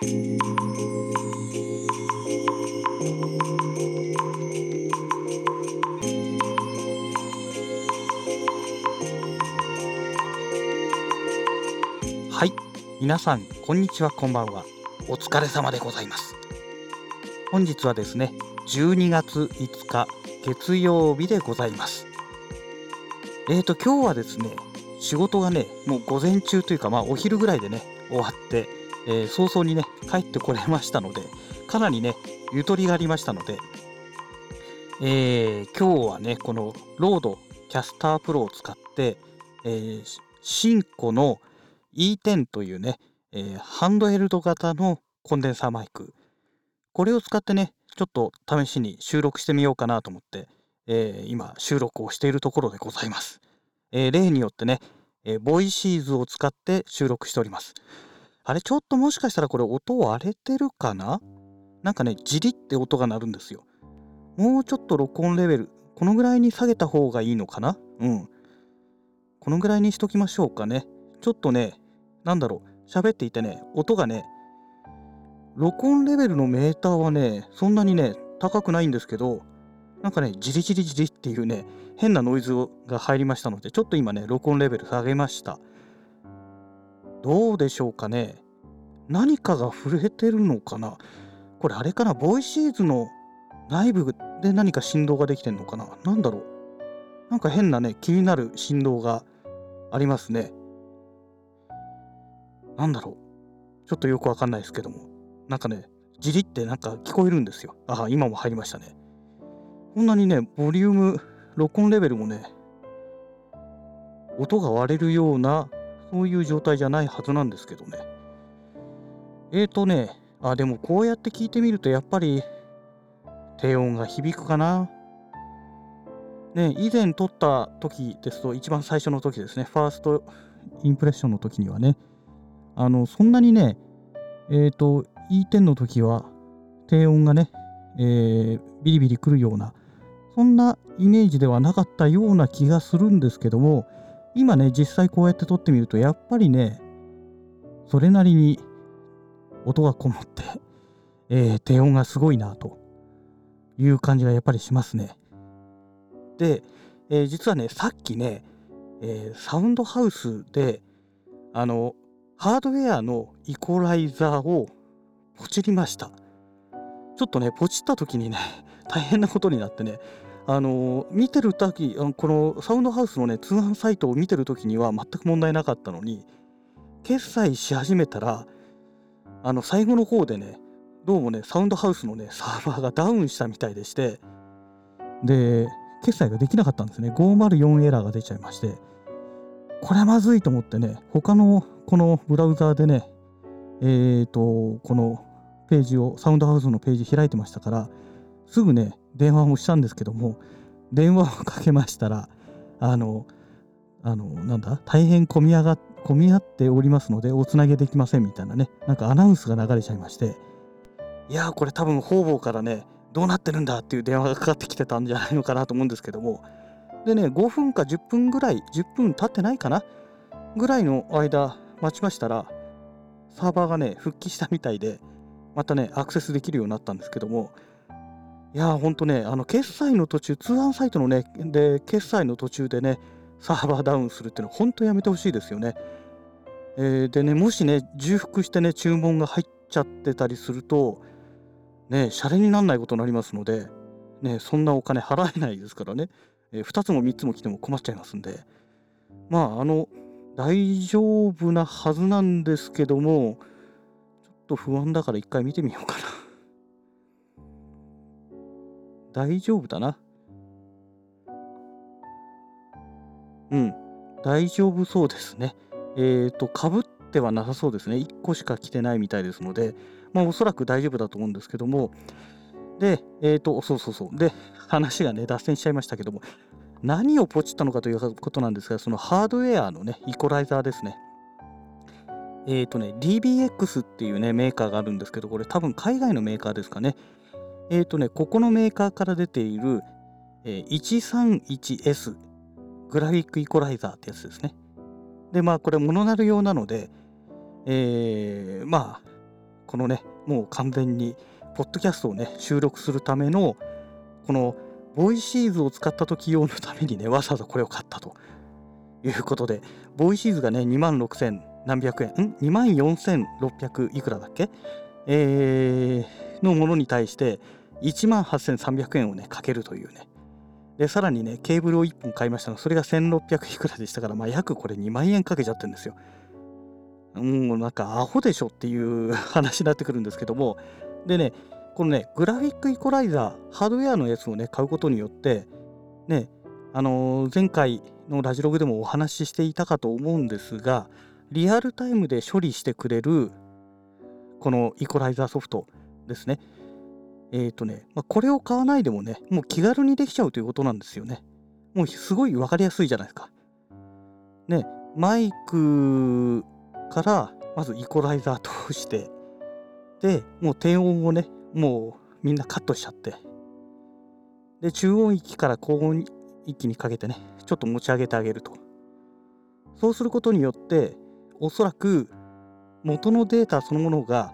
はい。皆さんこんにちは。こんばんは。お疲れ様でございます。本日はですね12月5日月曜日でございます。えーと今日はですね仕事がねもう午前中というかまあお昼ぐらいでね終わって、えー早々にね帰ってこれましたのでかなりねゆとりがありましたのでえー今日はねこのロードキャスタープロを使って、えーシンコの E10 というね、えーハンドヘルド型のコンデンサーマイクこれを使ってねちょっと試しに収録してみようかなと思って、えー今収録をしているところでございます、えー例によってね、えーボイシーズを使って収録しております。あれちょっともしかしたらこれ音割れてるかな？なんかねジリって音が鳴るんですよ。もうちょっと録音レベルこのぐらいに下げた方がいいのかな？うん。このぐらいにしときましょうかね。ちょっとねなんだろう。喋っていてね音がね録音レベルのメーターはねそんなにね高くないんですけどなんかねジリジリジリっていうね変なノイズが入りましたのでちょっと今ね録音レベル下げました。どうでしょうかね。何かが触れてるのかな。これあれかな。ボイシーズの内部で何か振動ができてんのかな。なんだろう。なんか変なね気になる振動がありますね。なんだろう。ちょっとよくわかんないですけども。なんかねジリってなんか聞こえるんですよ。ああ今も入りましたね。こんなにねボリューム録音レベルもね音が割れるようなそういう状態じゃないはずなんですけどね。えーとねあでもこうやって聞いてみるとやっぱり低音が響くかな。ね以前撮った時ですと一番最初の時ですね。ファーストインプレッションの時にはね。あのそんなにねえっ、と E10 の時は低音がね、えービリビリくるようなそんなイメージではなかったような気がするんですけども今ね実際こうやって撮ってみるとやっぱりねそれなりに音がこもって、えー低音がすごいなという感じがやっぱりしますね。で、えー実はねさっきね、えーサウンドハウスであのハードウェアのイコライザーをポチりました。ちょっとねポチった時にね大変なことになってねあの見てる時あのこのサウンドハウスのね通販サイトを見てる時には全く問題なかったのに決済し始めたらあの最後の方でねどうもねサウンドハウスのねサーバーがダウンしたみたいでしてで決済ができなかったんですね。504エラーが出ちゃいましてこれはまずいと思ってね他のこのブラウザーでねえーとこのページをサウンドハウスのページ開いてましたからすぐね電話もしたんですけども電話をかけましたらあのあのなんだ大変混み上が混み合っておりますのでおつなげできませんみたいなねなんかアナウンスが流れちゃいましていやーこれ多分方々からねどうなってるんだっていう電話がかかってきてたんじゃないのかなと思うんですけどもでね5分か10分ぐらい10分経ってないかなぐらいの間待ちましたらサーバーがね復帰したみたいでまたねアクセスできるようになったんですけどもいやーほんとねあの決済の途中通販サイトのねで決済の途中でねサーバーダウンするっていうのは本当やめてほしいですよね、えーでねもしね重複してね注文が入っちゃってたりするとねシャレにならないことになりますのでねそんなお金払えないですからね、え2つも3つも来ても困っちゃいますんで。まああの大丈夫なはずなんですけどもちょっと不安だから一回見てみようかな。大丈夫だな。うん。大丈夫そうですね。えっ、とかぶってはなさそうですね。1個しか来てないみたいですのでまあおそらく大丈夫だと思うんですけども。でえっ、とそうそうそう。で話がね脱線しちゃいましたけども。何をポチったのかということなんですがそのハードウェアのねイコライザーですね。えっ、とね DBX っていうねメーカーがあるんですけどこれ多分海外のメーカーですかねえっ、とねここのメーカーから出ている、えー 131S グラフィックイコライザーってやつですね。でまあこれモノラル用なのでえーまあこのねもう完全にポッドキャストをね収録するためのこのボイシーズを使った時用のためにねわざわざこれを買ったと。いうことでボイシーズがね2万6000何百円。ん？2万4600いくらだっけ？えー、のものに対して1万8300円をねかけるというね。でさらにねケーブルを1本買いましたがそれが1600いくらでしたからまあ約これ2万円かけちゃってるんですよ。もうなんかアホでしょっていう話になってくるんですけども。でねこのねグラフィックイコライザーハードウェアのやつをね買うことによってねあのー、前回のラジログでもお話ししていたかと思うんですがリアルタイムで処理してくれるこのイコライザーソフトですね。えっ、ー、とね、まあ、これを買わないでもねもう気軽にできちゃうということなんですよね。もうすごい分かりやすいじゃないですか。ねマイクからまずイコライザー通してでもう低音をねもうみんなカットしちゃって。で中音域から高音域にかけてねちょっと持ち上げてあげると。そうすることによっておそらく元のデータそのものが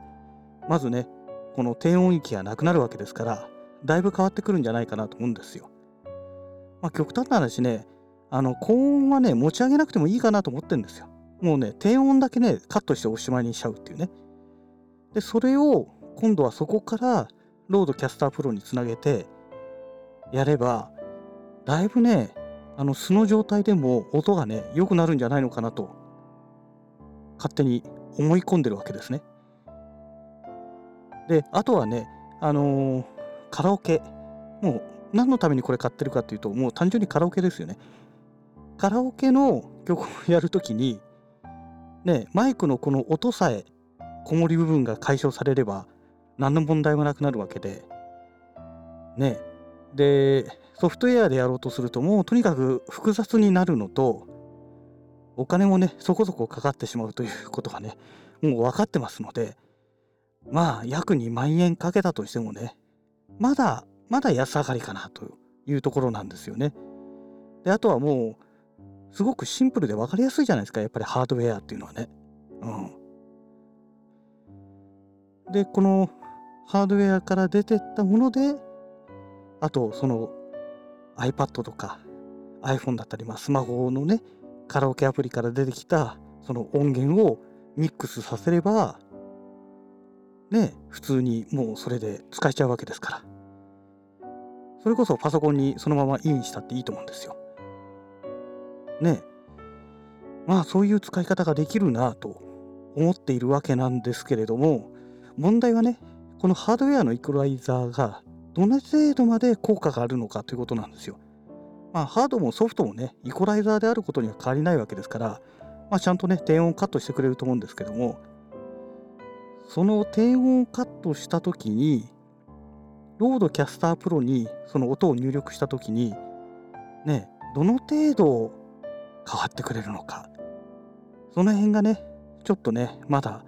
まずねこの低音域がなくなるわけですからだいぶ変わってくるんじゃないかなと思うんですよ。まあ、極端な話ねあの高音はね持ち上げなくてもいいかなと思ってるんですよ。もうね低音だけねカットしておしまいにしちゃうっていうね。でそれを今度はそこからロードキャスタープロにつなげてやればだいぶねあの素の状態でも音がね良くなるんじゃないのかなと勝手に思い込んでるわけですね。であとはねあのー、カラオケ。もう何のためにこれ買ってるかっていうともう単純にカラオケですよね。カラオケの曲をやるときにねマイクのこの音さえこもり部分が解消されれば何の問題もなくなるわけで。ね。でソフトウェアでやろうとするともうとにかく複雑になるのとお金もねそこそこかかってしまうということがねもう分かってますのでまあ約2万円かけたとしてもねまだまだ安上がりかなというところなんですよね。であとはもうすごくシンプルで分かりやすいじゃないですかやっぱりハードウェアっていうのはね。うん、でこのハードウェアから出てったものであとその iPad とか iPhone だったり、まあ、スマホのねカラオケアプリから出てきたその音源をミックスさせればね普通にもうそれで使えちゃうわけですから。それこそパソコンにそのままインしたっていいと思うんですよ。ね。まあそういう使い方ができるなと思っているわけなんですけれども問題はねこのハードウェアのイコライザーがどの程度まで効果があるのかということなんですよ。まあ、ハードもソフトもね、イコライザーであることには変わりないわけですから、まあ、ちゃんとね、低音カットしてくれると思うんですけども、その低音をカットしたときに、ロードキャスタープロにその音を入力したときに、ね、どの程度変わってくれるのか、その辺がね、ちょっとね、まだ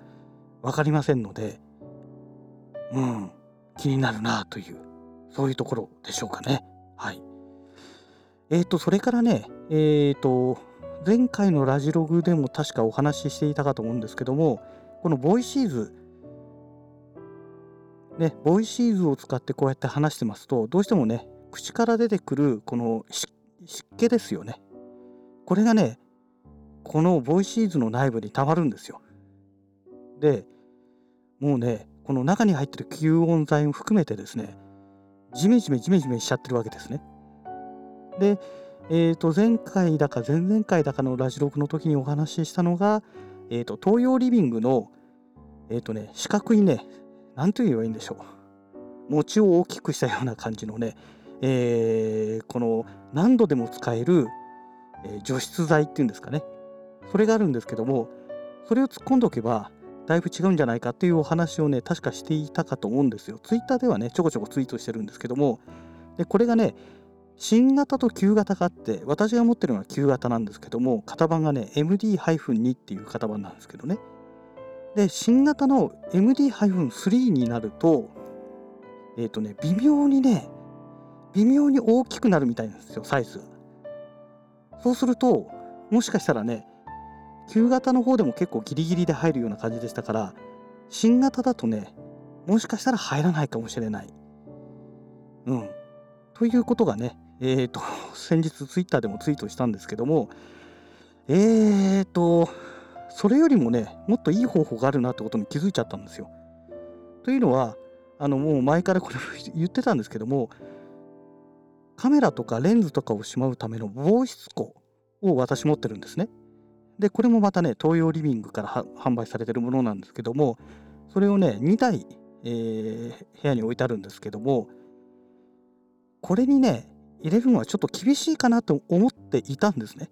分かりませんので、うん、気になるなという、そういうところでしょうかね。はい。えっ、ー、と、それからね、えっ、ー、と、前回のラジログでも確かお話ししていたかと思うんですけども、このボイシーズ、ね、ボイシーズを使ってこうやって話してますと、どうしてもね、口から出てくるこの湿気ですよね。これがね、このボイシーズの内部にたまるんですよ。で、もうね、この中に入ってる吸音材も含めてですね、ジメジメジメジメしちゃってるわけですね。で、えー、と前回だか前々回だかのラジログの時にお話ししたのが、えー、と東洋リビングの、えー、とね、四角いね、なんと言えばいいんでしょう。餅を大きくしたような感じのね、えー、この何度でも使える、え、除湿剤っていうんですかね。それがあるんですけども、それを突っ込んでおけば、だいぶ違うんじゃないかっていうお話をね、確かしていたかと思うんですよ。ツイッターではね、ちょこちょこツイートしてるんですけども、でこれがね、新型と旧型があって、私が持ってるのは旧型なんですけども、型番がね、MD-2 っていう型番なんですけどね。で、新型の MD-3 になると、えっ、ー、とね、微妙にね、微妙に大きくなるみたいなんですよ、サイズ。そうすると、もしかしたらね、旧型の方でも結構ギリギリで入るような感じでしたから、新型だとねもしかしたら入らないかもしれないうんということがねえっ、ー、と先日ツイッターでもツイートしたんですけどもえーとそれよりもねもっといい方法があるなってことに気づいちゃったんですよというのはあのもう前からこれ 言ってたんですけどもカメラとかレンズとかをしまうための防湿庫を私持ってるんですね。で、これもまたね、東洋リビングから販売されてるものなんですけども、それをね、2台、えー、部屋に置いてあるんですけども、これにね、入れるのはちょっと厳しいかなと思っていたんですね。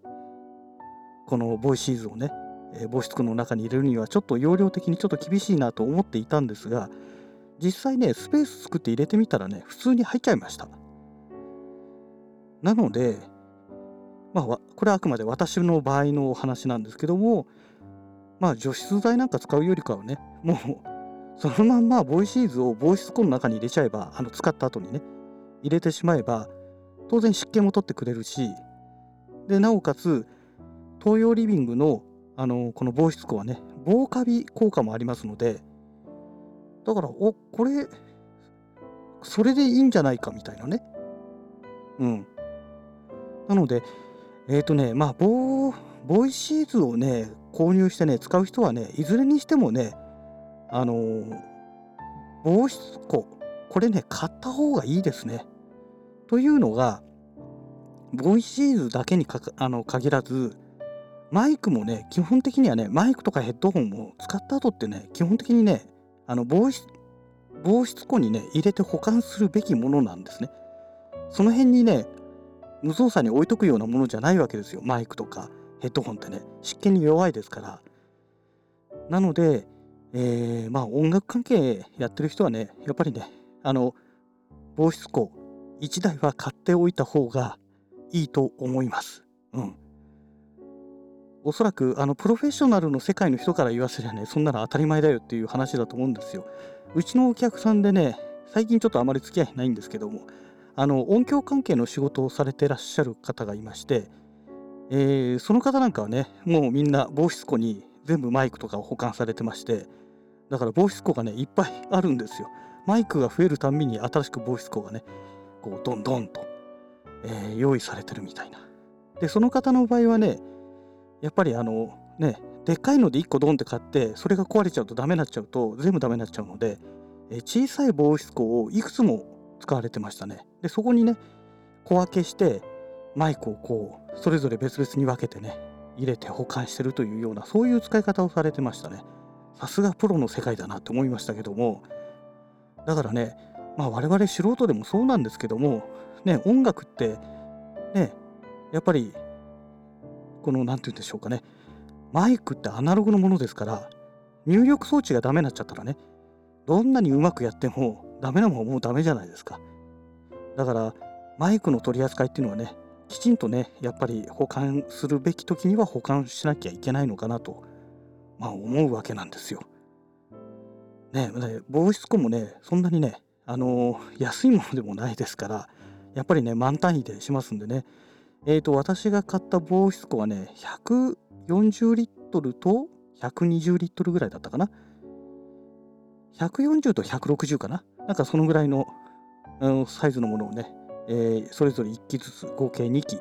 このボイシーズをね、え、防湿庫の中に入れるにはちょっと容量的にちょっと厳しいなと思っていたんですが、実際ね、スペース作って入れてみたらね、普通に入っちゃいました。なので、まあ、これはあくまで私の場合のお話なんですけども、まあ、除湿剤なんか使うよりかはね、もう、そのまんまボイシーズを防湿庫の中に入れちゃえば、あの使った後にね、入れてしまえば、当然湿気も取ってくれるし、で、なおかつ、東洋リビングのあのこの防湿庫はね、防カビ効果もありますので、だから、おこれ、それでいいんじゃないかみたいなね。うん。なので、えっ、ー、とね、まあ、ボボイシーズをね、購入してね、使う人はね、いずれにしてもね、あのー、防湿庫、これね、買った方がいいですね。というのが、ボイシーズだけにかあの限らず、マイクもね、基本的にはね、マイクとかヘッドホンも使った後ってね、基本的にね、あの防湿防湿庫にね、入れて保管するべきものなんですね。その辺にね、無造作に置いとくようなものじゃないわけですよ。マイクとかヘッドホンってね。湿気に弱いですから。なので、えー、まあ音楽関係やってる人はねやっぱりねあの防湿庫1台は買っておいた方がいいと思います。うん。おそらくあのプロフェッショナルの世界の人から言わせりゃねそんなの当たり前だよっていう話だと思うんですよ。うちのお客さんでね最近ちょっとあまり付き合いないんですけどもあの音響関係の仕事をされてらっしゃる方がいまして、えー、その方なんかはねもうみんな防湿庫に全部マイクとかを保管されてましてだから防湿庫がねいっぱいあるんですよ。マイクが増えるたんびに新しく防湿庫がねこうどんどんと、えー、用意されてるみたいな。でその方の場合はねやっぱりあのねでっかいので1個ドンって買ってそれが壊れちゃうとダメになっちゃうと全部ダメになっちゃうので、え、小さい防湿庫をいくつも使われてましたね。で、そこにね、小分けして、マイクをこう、それぞれ別々に分けてね、入れて保管してるというような、そういう使い方をされてましたね。さすがプロの世界だなって思いましたけども、だからね、まあ我々素人でもそうなんですけども、ね、音楽って、ね、やっぱり、この、何て言うんでしょうかね、マイクってアナログのものですから、入力装置がダメになっちゃったらね、どんなにうまくやっても、ダメなもんもうダメじゃないですか。だからマイクの取り扱いっていうのはね、きちんとね、やっぱり保管するべき時には保管しなきゃいけないのかなと、まあ思うわけなんですよ。ね、防湿庫もね、そんなにね、あのー、安いものでもないですから、やっぱりね、満単位でしますんでね、えっ、ー、と、私が買った防湿庫はね、140リットルと120リットルぐらいだったかな。140と160かななんかそのぐらいの、うん、サイズのものをね、えー、それぞれ1機ずつ合計2機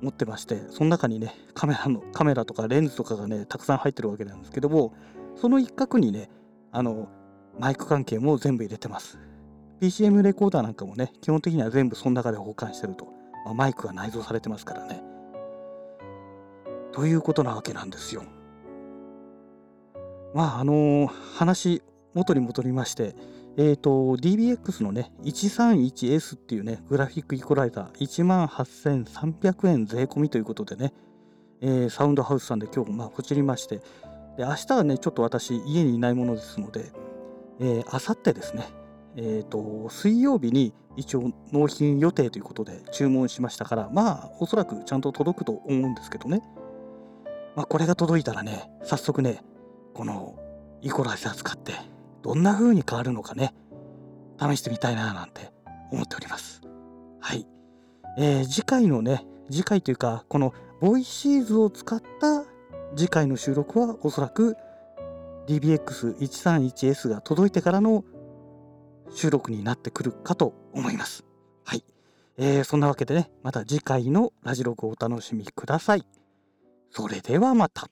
持ってまして、その中にね、カメラの、カメラとかレンズとかがね、たくさん入ってるわけなんですけども、その一角にね、あの、マイク関係も全部入れてます。PCM レコーダーなんかもね、基本的には全部その中で保管してると。まあ、マイクが内蔵されてますからね。ということなわけなんですよ。まあ、あのー、話、元に戻りまして、え、ー、と、DBX のね、131S っていうね、グラフィックイコライザー、18,300円税込みということでね、えー、サウンドハウスさんで今日、まあ、こちりまして、で、明日はね、ちょっと私、家にいないものですので、えー、あさってですね、え、ー、と、水曜日に一応納品予定ということで注文しましたから、まあ、おそらくちゃんと届くと思うんですけどね。まあ、これが届いたらね、早速ね、このイコライザー使って、どんな風に変わるのかね、試してみたいななんて思っております。はい。えー、次回のね、次回というか、このボイシーズを使った次回の収録はおそらく DBX131S が届いてからの収録になってくるかと思います。はい。えー、そんなわけでね、また次回のラジログをお楽しみください。それではまた。